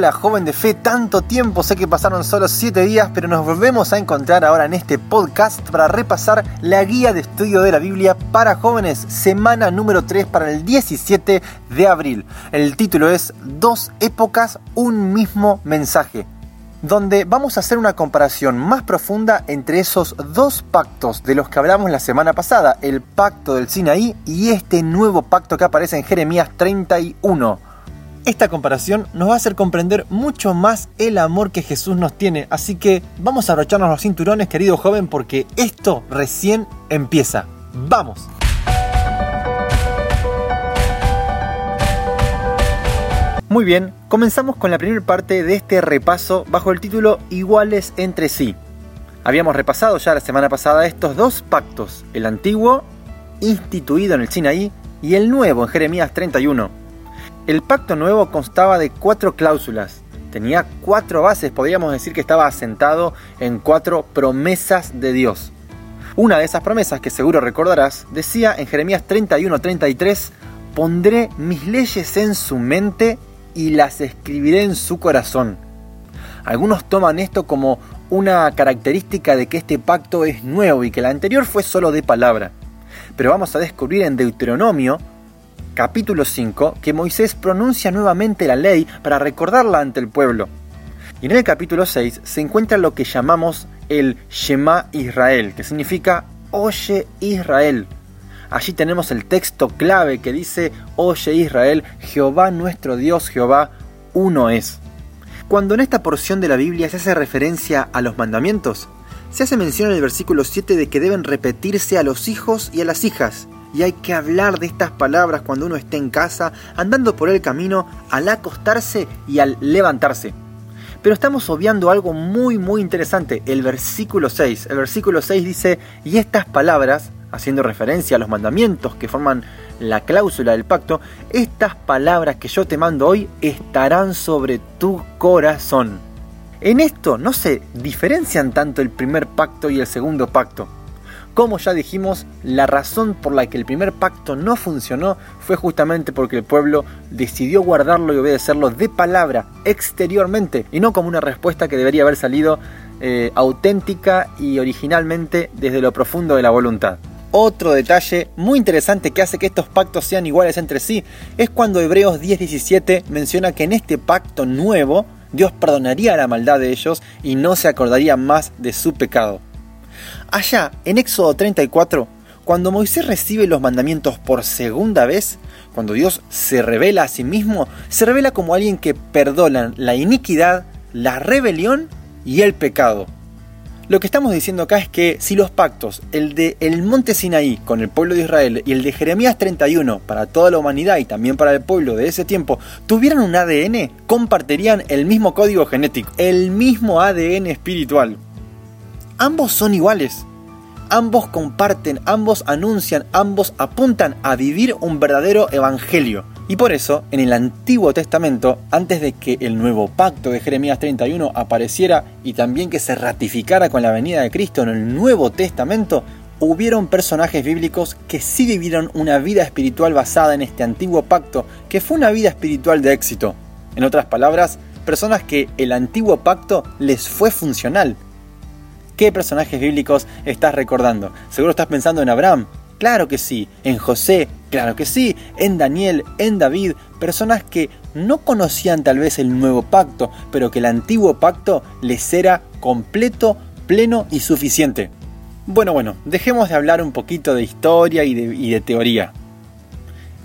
Hola joven de fe, tanto tiempo, sé que pasaron solo 7 días, pero nos volvemos a encontrar ahora en este podcast para repasar la guía de estudio de la Biblia para jóvenes, semana número 3 para el 17 de abril. El título es Dos épocas, un mismo mensaje donde vamos a hacer una comparación más profunda entre esos dos pactos de los que hablamos la semana pasada, el pacto del Sinaí y este nuevo pacto que aparece en Jeremías 31. Esta comparación nos va a hacer comprender mucho más el amor que Jesús nos tiene, así que vamos a abrocharnos los cinturones, querido joven, porque esto recién empieza. ¡Vamos! Muy bien, comenzamos con la primera parte de este repaso bajo el título Iguales entre sí. Habíamos repasado ya la semana pasada estos dos pactos, el antiguo, instituido en el Sinaí, y el nuevo en Jeremías 31. El pacto nuevo constaba de cuatro cláusulas, tenía cuatro bases, podríamos decir que estaba asentado en cuatro promesas de Dios. Una de esas promesas, que seguro recordarás, decía en Jeremías 31-33, pondré mis leyes en su mente y las escribiré en su corazón. Algunos toman esto como una característica de que este pacto es nuevo y que el anterior fue solo de palabra. Pero vamos a descubrir en Deuteronomio, capítulo 5, que Moisés pronuncia nuevamente la ley para recordarla ante el pueblo. Y en el capítulo 6 se encuentra lo que llamamos el Shema Israel, que significa Oye Israel, Allí tenemos el texto clave que dice, Oye Israel, Jehová nuestro Dios, Jehová, uno es. Cuando en esta porción de la Biblia se hace referencia a los mandamientos, se hace mención en el versículo 7 de que deben repetirse a los hijos y a las hijas, y hay que hablar de estas palabras cuando uno esté en casa, andando por el camino, al acostarse y al levantarse. Pero estamos obviando algo muy muy interesante, el versículo 6. El versículo 6 dice, y estas palabras haciendo referencia a los mandamientos que forman la cláusula del pacto, estas palabras que yo te mando hoy estarán sobre tu corazón. En esto no se diferencian tanto el primer pacto y el segundo pacto. Como ya dijimos, la razón por la que el primer pacto no funcionó fue justamente porque el pueblo decidió guardarlo y obedecerlo de palabra exteriormente y no como una respuesta que debería haber salido eh, auténtica y originalmente desde lo profundo de la voluntad. Otro detalle muy interesante que hace que estos pactos sean iguales entre sí es cuando Hebreos 10:17 menciona que en este pacto nuevo Dios perdonaría la maldad de ellos y no se acordaría más de su pecado. Allá, en Éxodo 34, cuando Moisés recibe los mandamientos por segunda vez, cuando Dios se revela a sí mismo, se revela como alguien que perdona la iniquidad, la rebelión y el pecado. Lo que estamos diciendo acá es que si los pactos, el de el monte Sinaí con el pueblo de Israel y el de Jeremías 31 para toda la humanidad y también para el pueblo de ese tiempo, tuvieran un ADN, compartirían el mismo código genético, el mismo ADN espiritual. Ambos son iguales. Ambos comparten, ambos anuncian, ambos apuntan a vivir un verdadero evangelio. Y por eso, en el Antiguo Testamento, antes de que el nuevo pacto de Jeremías 31 apareciera y también que se ratificara con la venida de Cristo en el Nuevo Testamento, hubieron personajes bíblicos que sí vivieron una vida espiritual basada en este antiguo pacto, que fue una vida espiritual de éxito. En otras palabras, personas que el antiguo pacto les fue funcional. ¿Qué personajes bíblicos estás recordando? Seguro estás pensando en Abraham, Claro que sí, en José, claro que sí, en Daniel, en David, personas que no conocían tal vez el nuevo pacto, pero que el antiguo pacto les era completo, pleno y suficiente. Bueno, bueno, dejemos de hablar un poquito de historia y de, teoría.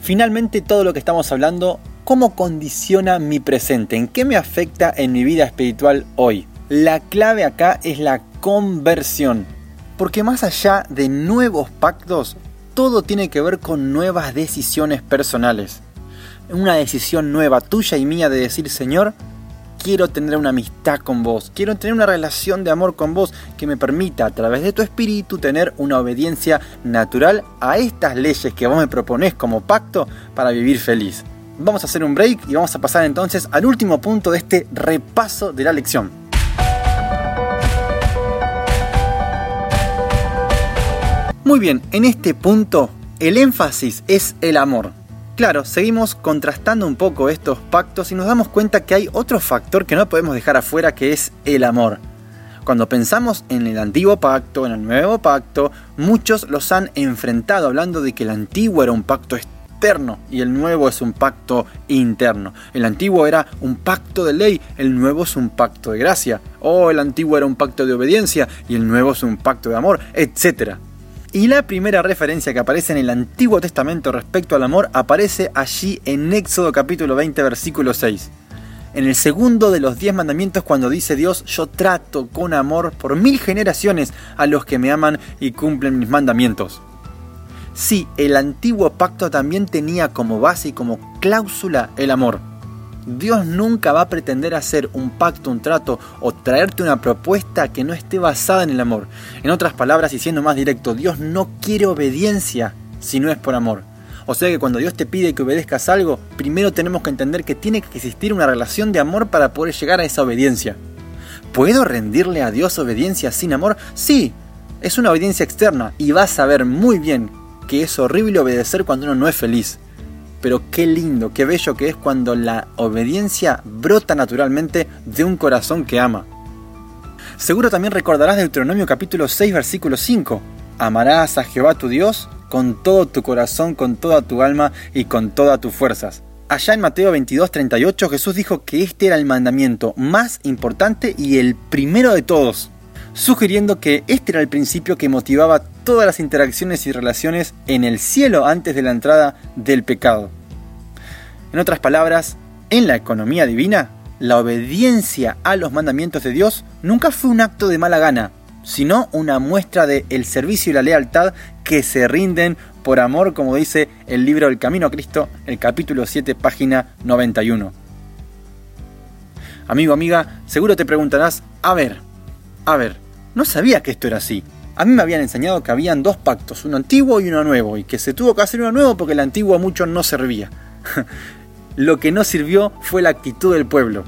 Finalmente todo lo que estamos hablando, ¿cómo condiciona mi presente? ¿En qué me afecta en mi vida espiritual hoy? La clave acá es la conversión. Porque más allá de nuevos pactos, todo tiene que ver con nuevas decisiones personales. Una decisión nueva tuya y mía de decir, Señor, quiero tener una amistad con vos, quiero tener una relación de amor con vos que me permita a través de tu espíritu tener una obediencia natural a estas leyes que vos me propones como pacto para vivir feliz. Vamos a hacer un break y vamos a pasar entonces al último punto de este repaso de la lección. Muy bien, en este punto el énfasis es el amor. Claro, seguimos contrastando un poco estos pactos y nos damos cuenta que hay otro factor que no podemos dejar afuera que es el amor. Cuando pensamos en el antiguo pacto, en el nuevo pacto, muchos los han enfrentado hablando de que el antiguo era un pacto externo y el nuevo es un pacto interno. El antiguo era un pacto de ley, el nuevo es un pacto de gracia. O el antiguo era un pacto de obediencia y el nuevo es un pacto de amor, etc. Y la primera referencia que aparece en el Antiguo Testamento respecto al amor aparece allí en Éxodo capítulo 20 versículo 6. En el segundo de los diez mandamientos cuando dice Dios, yo trato con amor por mil generaciones a los que me aman y cumplen mis mandamientos. Sí, el antiguo pacto también tenía como base y como cláusula el amor. Dios nunca va a pretender hacer un pacto, un trato o traerte una propuesta que no esté basada en el amor. En otras palabras y siendo más directo, Dios no quiere obediencia si no es por amor. O sea que cuando Dios te pide que obedezcas algo, primero tenemos que entender que tiene que existir una relación de amor para poder llegar a esa obediencia. ¿Puedo rendirle a Dios obediencia sin amor? Sí, es una obediencia externa y vas a saber muy bien que es horrible obedecer cuando uno no es feliz pero qué lindo, qué bello que es cuando la obediencia brota naturalmente de un corazón que ama. Seguro también recordarás Deuteronomio capítulo 6 versículo 5. Amarás a Jehová tu Dios con todo tu corazón, con toda tu alma y con todas tus fuerzas. Allá en Mateo 22, 38 Jesús dijo que este era el mandamiento más importante y el primero de todos, sugiriendo que este era el principio que motivaba todas las interacciones y relaciones en el cielo antes de la entrada del pecado. En otras palabras, en la economía divina, la obediencia a los mandamientos de Dios nunca fue un acto de mala gana, sino una muestra de el servicio y la lealtad que se rinden por amor, como dice el libro El Camino a Cristo, el capítulo 7, página 91. Amigo, amiga, seguro te preguntarás, a ver, a ver, no sabía que esto era así. A mí me habían enseñado que habían dos pactos, uno antiguo y uno nuevo, y que se tuvo que hacer uno nuevo porque el antiguo a muchos no servía. Lo que no sirvió fue la actitud del pueblo.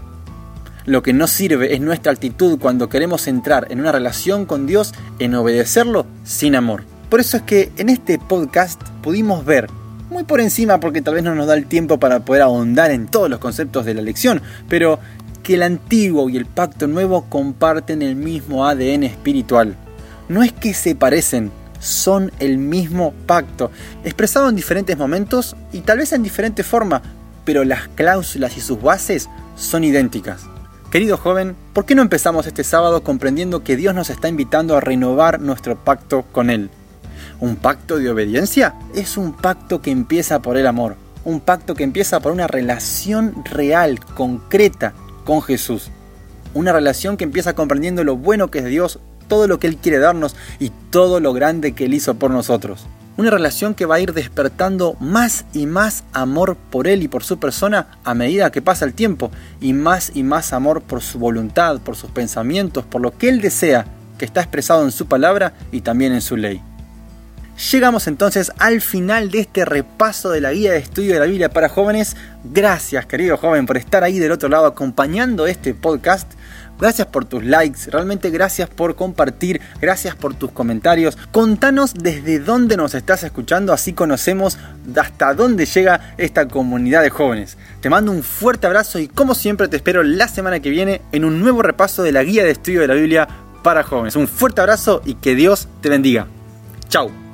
Lo que no sirve es nuestra actitud cuando queremos entrar en una relación con Dios en obedecerlo sin amor. Por eso es que en este podcast pudimos ver, muy por encima porque tal vez no nos da el tiempo para poder ahondar en todos los conceptos de la lección, pero que el antiguo y el pacto nuevo comparten el mismo ADN espiritual no es que se parecen, son el mismo pacto, expresado en diferentes momentos y tal vez en diferente forma, pero las cláusulas y sus bases son idénticas. Querido joven, ¿por qué no empezamos este sábado comprendiendo que Dios nos está invitando a renovar nuestro pacto con Él? ¿Un pacto de obediencia? Es un pacto que empieza por el amor, un pacto que empieza por una relación real, concreta con Jesús. Una relación que empieza comprendiendo lo bueno que es Dios todo lo que Él quiere darnos y todo lo grande que Él hizo por nosotros. Una relación que va a ir despertando más y más amor por Él y por su persona a medida que pasa el tiempo y más y más amor por su voluntad, por sus pensamientos, por lo que Él desea, que está expresado en su palabra y también en su ley. Llegamos entonces al final de este repaso de la guía de estudio de la Biblia para jóvenes. Gracias querido joven por estar ahí del otro lado acompañando este podcast. Gracias por tus likes, realmente gracias por compartir, gracias por tus comentarios. Contanos desde dónde nos estás escuchando, así conocemos hasta dónde llega esta comunidad de jóvenes. Te mando un fuerte abrazo y como siempre te espero la semana que viene en un nuevo repaso de la guía de estudio de la Biblia para jóvenes. Un fuerte abrazo y que Dios te bendiga. Chao.